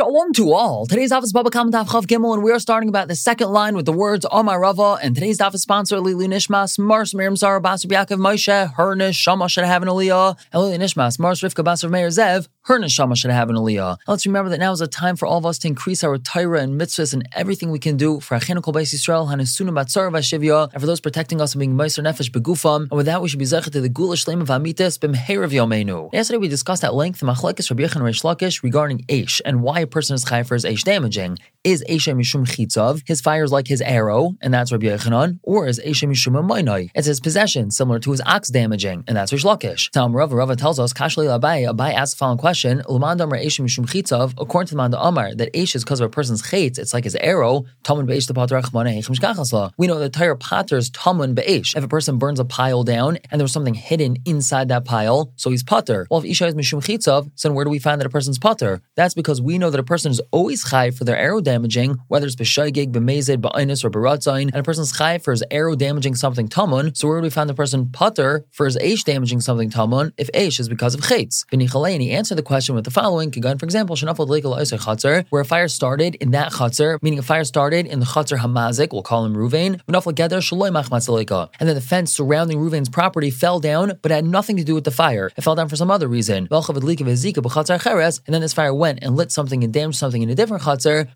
Shalom to all. Today's office Baba Kama Daf Chav Gimel, and we are starting about the second line with the words Omar Rava. And today's daf is sponsored Lili Nishmas, Mars Miriam Zara Basar Yaakov Moshe, her Shama should have an Aliyah, and Lili Nishmas, Mars Rivka Basar Meir Zev, her neshama should have an aliyah. Let's remember that now is a time for all of us to increase our Torah and mitzvahs and everything we can do for Achinu Kol Beis Yisrael, Hanasunim Batzar Vashivya, and for those protecting us and being Meiser Nefesh Begufam. And with that, we should be zeichet to the Gula Shleim of Amitis B'mheir Yomenu. Yesterday we discussed at length the Machlekes Rabbi Yechon Reish Lakish regarding Aish and why a person is chai for his Aish damaging. Is Esha Mishum Chitzav, his fire is like his arrow, and that's Rabbi Yechanan, or is Esha Mishum Amainai, it's his possession, similar to his ox damaging, and that's Reish Lakish. Rava tells us, Kashli Abai, Abai asks the following question, Chitzav, according to the Manda Amar, that Esha is because of a person's chait, it's like his arrow, Tamun the We know that Tyre Pater's Tamun Beish. If a person burns a pile down, and there's something hidden inside that pile, so he's Pater. Well, if Isha is Mishum Chitzav, so then where do we find that a person's Pater? That's because we know that a person is always chai for their arrow damaging, whether it's b'shaygig, b'mezid, b'ainis, or b'ratzain, and a person's chai for his arrow damaging something tamun. So where do we find the person putter for his aish damaging something tamun if aish is because of chaitz? and he answered the question with the following: Kigan, for example, chatzar, where a fire started in that chatzar, meaning a fire started in the chatzar hamazik, we'll call him Ruvain, and then the fence surrounding Ruvain's property fell down, but had nothing to do with the fire. It fell down for some other reason. And then this fire went and lit something and damaged something in a different chatzar.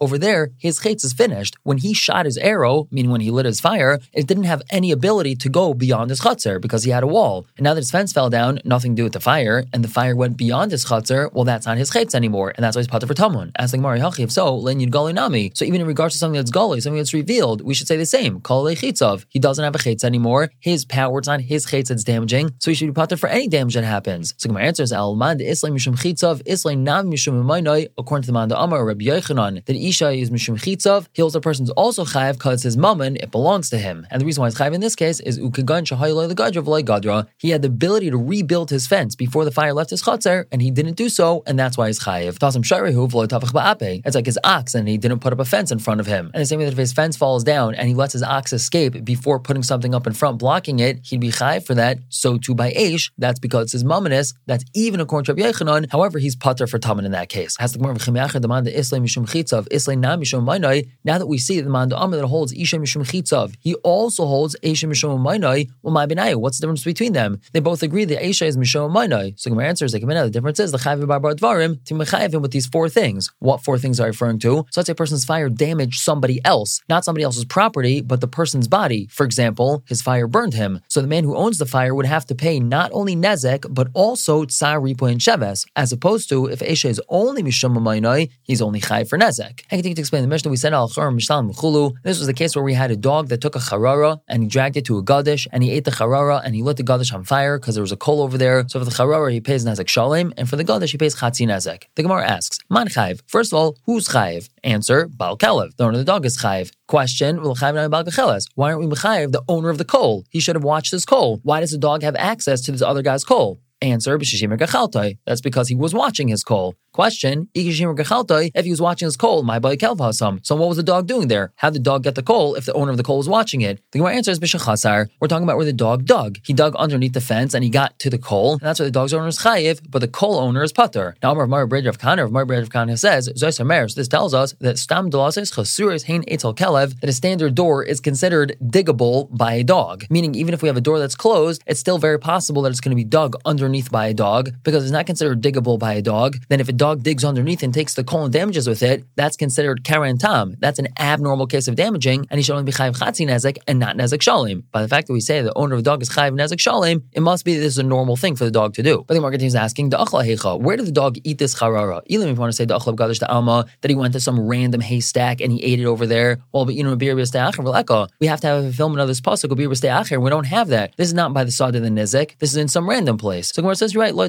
Over there, his chitz is finished. When he shot his arrow, meaning when he lit his fire, it didn't have any ability to go beyond his chutzner because he had a wall. And now that his fence fell down, nothing to do with the fire, and the fire went beyond his chutzner, well, that's not his chitz anymore, and that's why he's potter for tamun. Asking Mari Hachi, if so, len yud gali nami. So even in regards to something that's gali, something that's revealed, we should say the same. Kol chitzav. He doesn't have a chitz anymore. His power, it's not his chitz that's damaging, so he should be potter for any damage that happens. So my answer is al man islam mishum chitzav, islam nam mishum emaynoi, according to the man the Amar Rabbi Yochanan, that Isha is Mishum Chitzav, he also person's also chayav because his mammon, it belongs to him. And the reason why he's chayav in this case is Ukagan Shahayla the Gadra Gadra. He had the ability to rebuild his fence before the fire left his chatzar, and he didn't do so, and that's why he's chayav. It's like his ox, and he didn't put up a fence in front of him. And the same way that if his fence falls down and he lets his ox escape before putting something up in front blocking it, he'd be chayav for that. So too by Aish, that's because it's his mammonis. That's even according to Rabbi Yechanan. However, he's putter for Taman in that case. Has the demand the Islam Mishum Chitzav, Islam Nam Mishum Mainai. Now that we see the man Amr that holds Isha Mishum Chitzav, he also holds Isha Mishum Mainai. What's the difference between them? They both agree that Isha is Mishum Mainai. So my answer is like, the difference is the Chayav Bar Dvarim to Mechayav him with these four things. What four things are referring to? So let's say a person's fire damaged somebody else, not somebody else's property, but the person's body. For example, his fire burned him. So the man who owns the fire would have to pay not only nezek, but also tsar ripo and sheves, as opposed to if Isha is only Mishum Mainai, he's only Chai for Nezek. I continue to explain the Mishnah. We said Al Chur Mishlam Mechulu. This was the case where we had a dog that took a charara and he dragged it to a gadish and he ate the charara and he lit the gadish on fire because there was a coal over there. So for the charara he pays Nezek Shalem and for the gadish she pays Chatzi Nezek. The Gemara asks, Man Chayv. First of all, who's Chayv? Answer, Bal Kelev. The owner of the dog is Chayv. Question, Why aren't we Mechayev, the owner of the coal? He should have watched his coal. Why does the dog have access to this other guy's coal? Answer, That's because he was watching his coal. Question, if he was watching his coal, my boy kelvasam. So what was the dog doing there? How did the dog get the coal if the owner of the coal was watching it? The Gemara answer is. We're talking about where the dog dug. He dug underneath the fence and he got to the coal, and that's why the dog's owner is chayiv, but the coal owner is putter. Now, Amar Mar Bridge of Kana, Mar Bridge of Kana says, Zoysamer, so this tells us that stam delasis chasuris hein etel kelev, that a standard door is considered diggable by a dog. Meaning, even if we have a door that's closed, it's still very possible that it's going to be dug underneath by a dog because it's not considered diggable by a dog. Then if a dog digs underneath and takes the coal and damages with it, that's considered karen tam. That's an abnormal case of damaging, and he should only be chayiv chatzi nezek and not nezek shalim. By the fact that we say the owner of the dog is chayiv nezek shalim, it must be that this is a normal thing for the dog to do. But the market is asking where did the dog eat this charara? Elam, if you want to say the alma that he went to some random haystack and he ate it over there. Well, but you know, we have to have a film of this pasuk and we don't have that. This is not by the side of the nezek. This is in some random place. So Gemara says, you're right. We're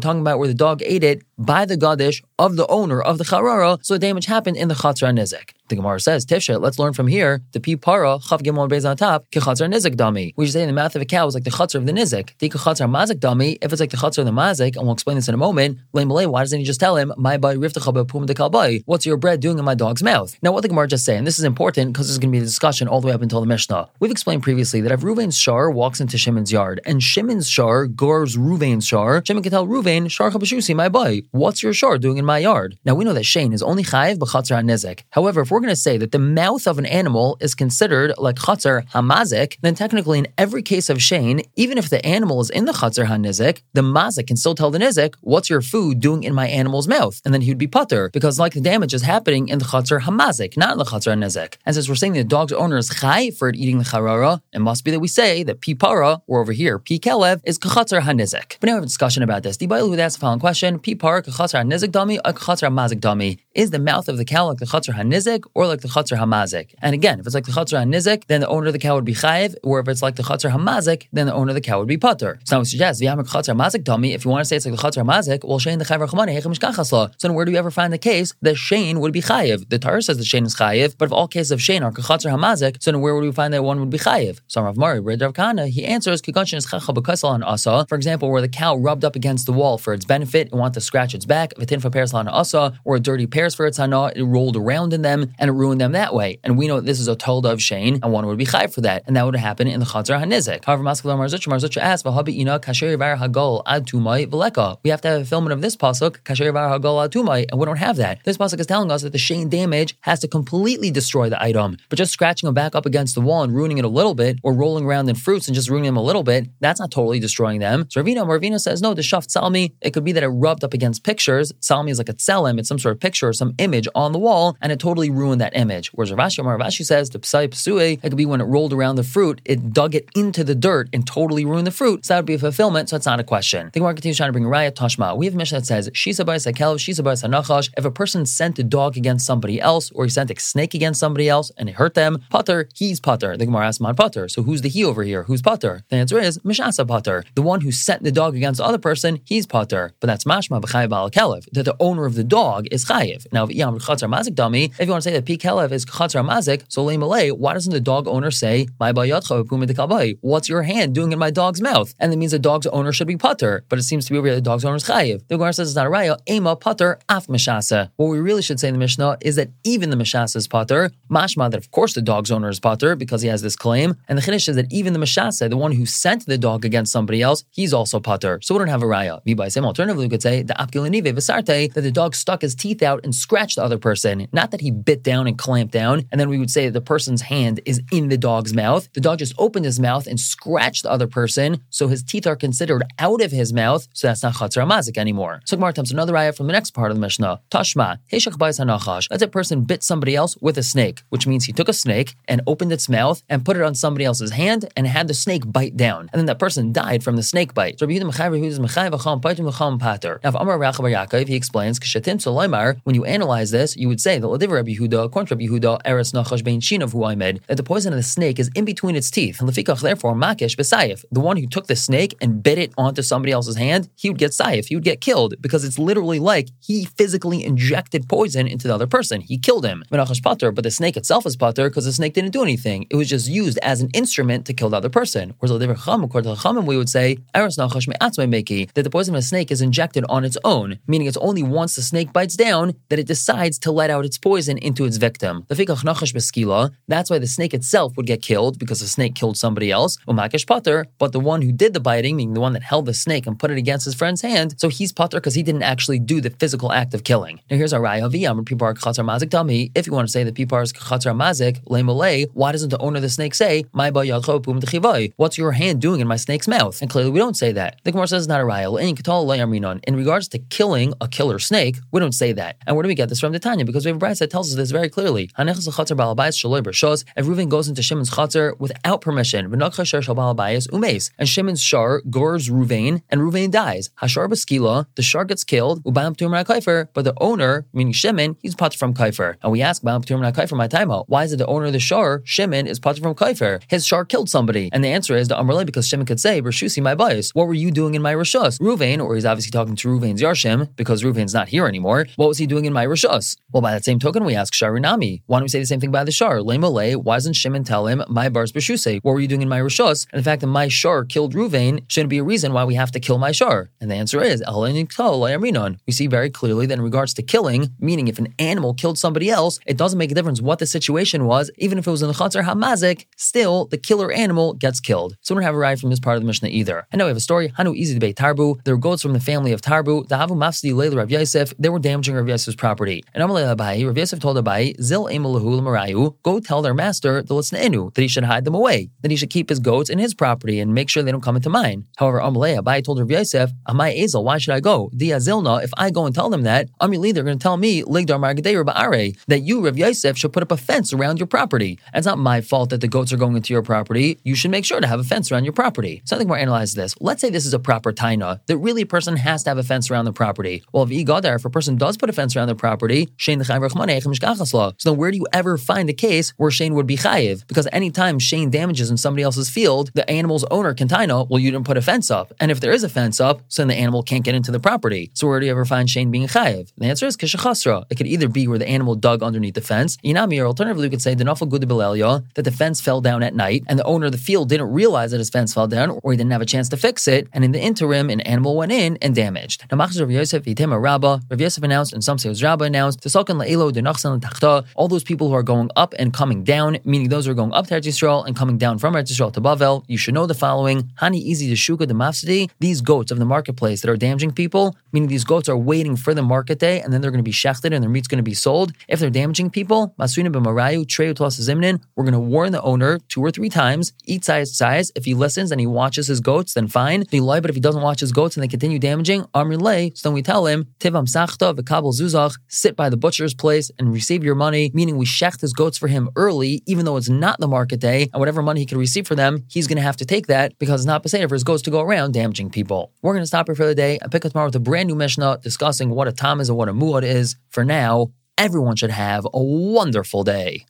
talking about where the dog ate it by the Gadish of the owner of the Charara, so damage happened in the Chatzar Nizik. The Gemara says, Tifsha, let's learn from here, the Pi Para, Chav Gimel Beis on top, Kechatzar Nizik Dami. We should say the mouth of a cow is like the Chatzar of the Nizik. The Kechatzar Mazik Dami, if it's like the Chatzar of the Mazik, and we'll explain this in a moment, Malay, why doesn't he just tell him, My boy Riftacha Pum de Kalbai, what's your bread doing in my dog's mouth? Now, what the Gemara just say, and this is important because this is going to be a discussion all the way up until the Mishnah. We've explained previously that if Ruvain's Shar walks into Shimon's yard, and Shimon's Shar gores Ruvain's Shar, Shimon can tell Ruvain, Shar Chabashusi, my boy, what's your Shar doing in my yard? Now, we know that Shane is only Chayiv, but Chatzar Nizik. However, if we're going to say that the mouth of an animal is considered like chatzar hamazik, then technically in every case of shane, even if the animal is in the chatzar hanizik, the mazik can still tell the nizik, what's your food doing in my animal's mouth? And then he would be putter, because like the damage is happening in the chatzar hamazik, not in the chatzar hanizik. And since we're saying the dog's owner is chai for eating the charara, it must be that we say that pi para, or over here, pi kelev, is kachatzar hanizik. But now we have a discussion about this. The Bible would ask the following question, para kachatzar hanizik dami, or kachatzar hamazik dami? Is the mouth of the cow like the chatzar hanizik, or like the chatzar hamazik. And again, if it's like the chatzar hanizik, then the owner of the cow would be chayiv, or if it's like the chatzar hamazik, then the owner of the cow would be putter. So now we suggest, v'yamak chatzar hamazik tummy, if you want to say it's like the chatzar hamazik, well, Shane the chayiv hechem mishkachasla. So then where do we ever find the case that Shane would be chayiv? The Torah says that Shane is chayiv, but if all cases of Shane are chatzar hamazik, so then where would we find that one would be chayiv? So Rav Mari, Rav Kana, he answers, kikanchin is chacha b'kasal on asa. For example, where the cow rubbed up against the wall for its benefit and wanted to scratch its back, v'tin for pears asa, or a dirty pears for its hana, it rolled around in them and it ruined them that way. And we know this is a tolda of Shane, and one would be chai for that, and that would happen in the Chatzar Hanizik. However, Maskal Mar Zutra Mar Zutra asks, "V'habi ina kasher hagol ad tumai v'leka." We have to have a filment of this pasuk kasher hagol ad tumai, and we don't have that. This pasuk is telling us that the Shane damage has to completely destroy the item, but just scratching them back up against the wall and ruining it a little bit, or rolling around in fruits and just ruining them a little bit, that's not totally destroying them. So Ravina Marvina says, no, the shaft salmi, it could be that it rubbed up against pictures. Salmi is like a tselim, it's some sort of picture some image on the wall, and it totally ruined that image. Whereas Rav Ashi Rav Ashi says the psai psue, it could be when it rolled around the fruit, it dug it into the dirt and totally ruined the fruit. So that would be a fulfillment, so it's not a question. The Gemara continues trying to bring Raya Tashma. We have a mission that says, Shisa by Sakel, Shisa by Sanachash. If a person sent a dog against somebody else, or he sent a snake against somebody else and it hurt them, Putter, he's Putter. The Gemara asks, Man Putter. So who's the he over here? Who's Putter? The answer is Mishasa Putter. The one who sent the dog against the other person, he's Putter. But that's Mashma B'chayiv Al Kelev, that the owner of the dog is Chayiv. Now, if you want to say that P Kelev is Chatzar Mazik, so Lay Malay, why doesn't the dog owner say, My What's your hand doing in my dog's mouth? And that means the dog's owner should be putter, but it seems to be over here the dog's owner is chayiv. The Gemara says it's not a raya, ema putter af mishasa. What we really should say in the Mishnah is that even the mishasa is putter, mashma that of course the dog's owner is putter because he has this claim, and the chiddush is that even the mishasa, the one who sent the dog against somebody else, he's also putter. So we don't have a raya. Same alternatively, we could say the apkilanive visarte that the dog stuck his teeth out and scratched the other person, not that he bit down and clamped down, and then we would say that the person's hand is in the dog's mouth. The dog just opened his mouth and scratched the other person, so his teeth are considered out of his mouth, so that's not chatzar mazik anymore. So Gemara comes another ayah from the next part of the Mishnah. Tashma, Heshach hanachash. That's a person bit somebody else with a snake, which means he took a snake and opened its mouth and put it on somebody else's hand and had the snake bite down. And then that person died from the snake bite. So Now, if Amar Yaakov, he explains, when you analyze this, you would say that according to Rabbi Yehuda, Eretz Nachash Bein Shinav I made, that the poison of the snake is in between its teeth. And therefore, the one who took the snake and bit it onto somebody else's hand, he would get Sayif, he would get killed because it's literally like he physically injected poison into the other person. He killed him. But the snake itself is Pater because the snake didn't do anything. It was just used as an instrument to kill the other person. Whereas according to Chachamim, we would say, Meki, that the poison of a snake is injected on its own, meaning it's only once the snake bites down that it decides to let out its poison into its victim. That's why the snake itself would get killed because the snake killed somebody else, Umakish but the one who did the biting, meaning the one that held the snake and put it against his friend's hand, so he's Pater because he didn't actually do the physical act of killing. Now here's our Raya Viyam, Pipar Chatzar Mazik Dami. If you want to say that Pipar is Chatzar Mazik, Malay, why doesn't the owner of the snake say, My What's your hand doing in my snake's mouth? And clearly we don't say that. The Gemara says it's not a Raya. In regards to killing a killer snake, we don't say that. And where do we get this from? The Tanya, because we have a Bryce that tells us this very clearly. If Reuven goes into Shimon's chatzar without permission, and Shimon's shar gores Ruvain, and Ruvain dies. Hashar b'skila, the shar gets killed, but the owner, meaning Shimon, he's pat from kaifer. And we ask kaifer my time why is it the owner of the shar, Shimon, is pat from kaifer? His shar killed somebody, and the answer is the Amrle because Shimon could say, Rashusi my bias. What were you doing in my rishus? Ruvain, or he's obviously talking to Ruvain's Yarshim, because Ruvain's not here anymore, what was he doing in my Rishus? Well, by that same token, we ask Sharinami. Why don't we say the same thing by the Shar? Lemole, why doesn't Shimon tell him, my bars b'shuse? What were you doing in my Rishus? And the fact that my Shar killed Ruvain shouldn't be a reason why we have to kill my Shar. And the answer is, we see very clearly that in regards to killing, meaning if an animal killed somebody else, it doesn't make a difference what the situation was, even if it was in the Chatzar Hamazik, still the killer animal gets killed. So we don't have a ride from this part of the Mishnah either. I know we have a story, Hanu easy debate Tarbu. There were goats from the family of Tarbu, the Havu Mafsidi Leil Rav Yosef, they were damaging Rav Yosef's property. And Amalei Abai, Rav told Abai, Zil Emalahu Marayu, go tell their master, the Litzneenu, that he should hide them away, that he should keep his goats in his property and make sure they don't come into mine. However, Amalei Abai told Rav Yosef, Amai Ezel, why should I go? Diazilna, if I go and tell them that, Amili, they're going to tell me, Ligdar Margadei Ba'are, that you, Rav Yosef, should put up a fence around your property. And it's not my fault that the goats are going into your property. You should make sure to have a fence around your property. So I think we're this. Let's say this is a proper taina, that really a person has to have a fence around the property. Well, if Igadar, if a person does put a fence around their property, Shane so then where do you ever find a case where Shane would be chayiv? Because anytime Shane damages in somebody else's field, the animal's owner can taina, well, you didn't put a fence up. And if there is a fence up, so then the animal can't get into the property. So where do you ever find Shane being chayiv? The answer is kishachasra. It could either be where the animal dug underneath the fence, inami, or alternatively, you could say denafal good that the fence fell down at night and the owner of the field didn't realize that his fence fell down or he didn't have a chance to fix it. And in the interim, an animal went in and damaged. Now, Machzor Rav Yosef Yitem Rabba, Rav Yosef announced, and some say it was Rabba announced, Tesalkan La'elo Denachsan Tachta, all those people who are going up and coming down, meaning those who are going up to Eretz Yisrael and coming down from Eretz Yisrael to Bavel, you should know the following: Hani Easy to Shuka the Mafsidi, these goats of the marketplace that are damaging people, meaning these goats are waiting for the market day and then they're going to be shechted and their meat's going to be sold. If they're damaging people, Masuna b'marayu treu zimnin, we're going to warn the owner two or three times, each size size. If he listens and he watches his goats, then fine. If He lie, but if he doesn't watch his goats and they continue damaging, Amr lay, so then we tell him, Tivam sachta v'kabel zuzach, sit by the butcher's place and receive your money, meaning we shecht his goats for him early, even though it's not the market day, and whatever money he can receive for them, he's going to have to take that because it's not Pesach for his goats to go around damaging people. We're going to stop here for the day and pick up tomorrow with a brand new Mishnah discussing what a tam is and what a muad is. For now, everyone should have a wonderful day.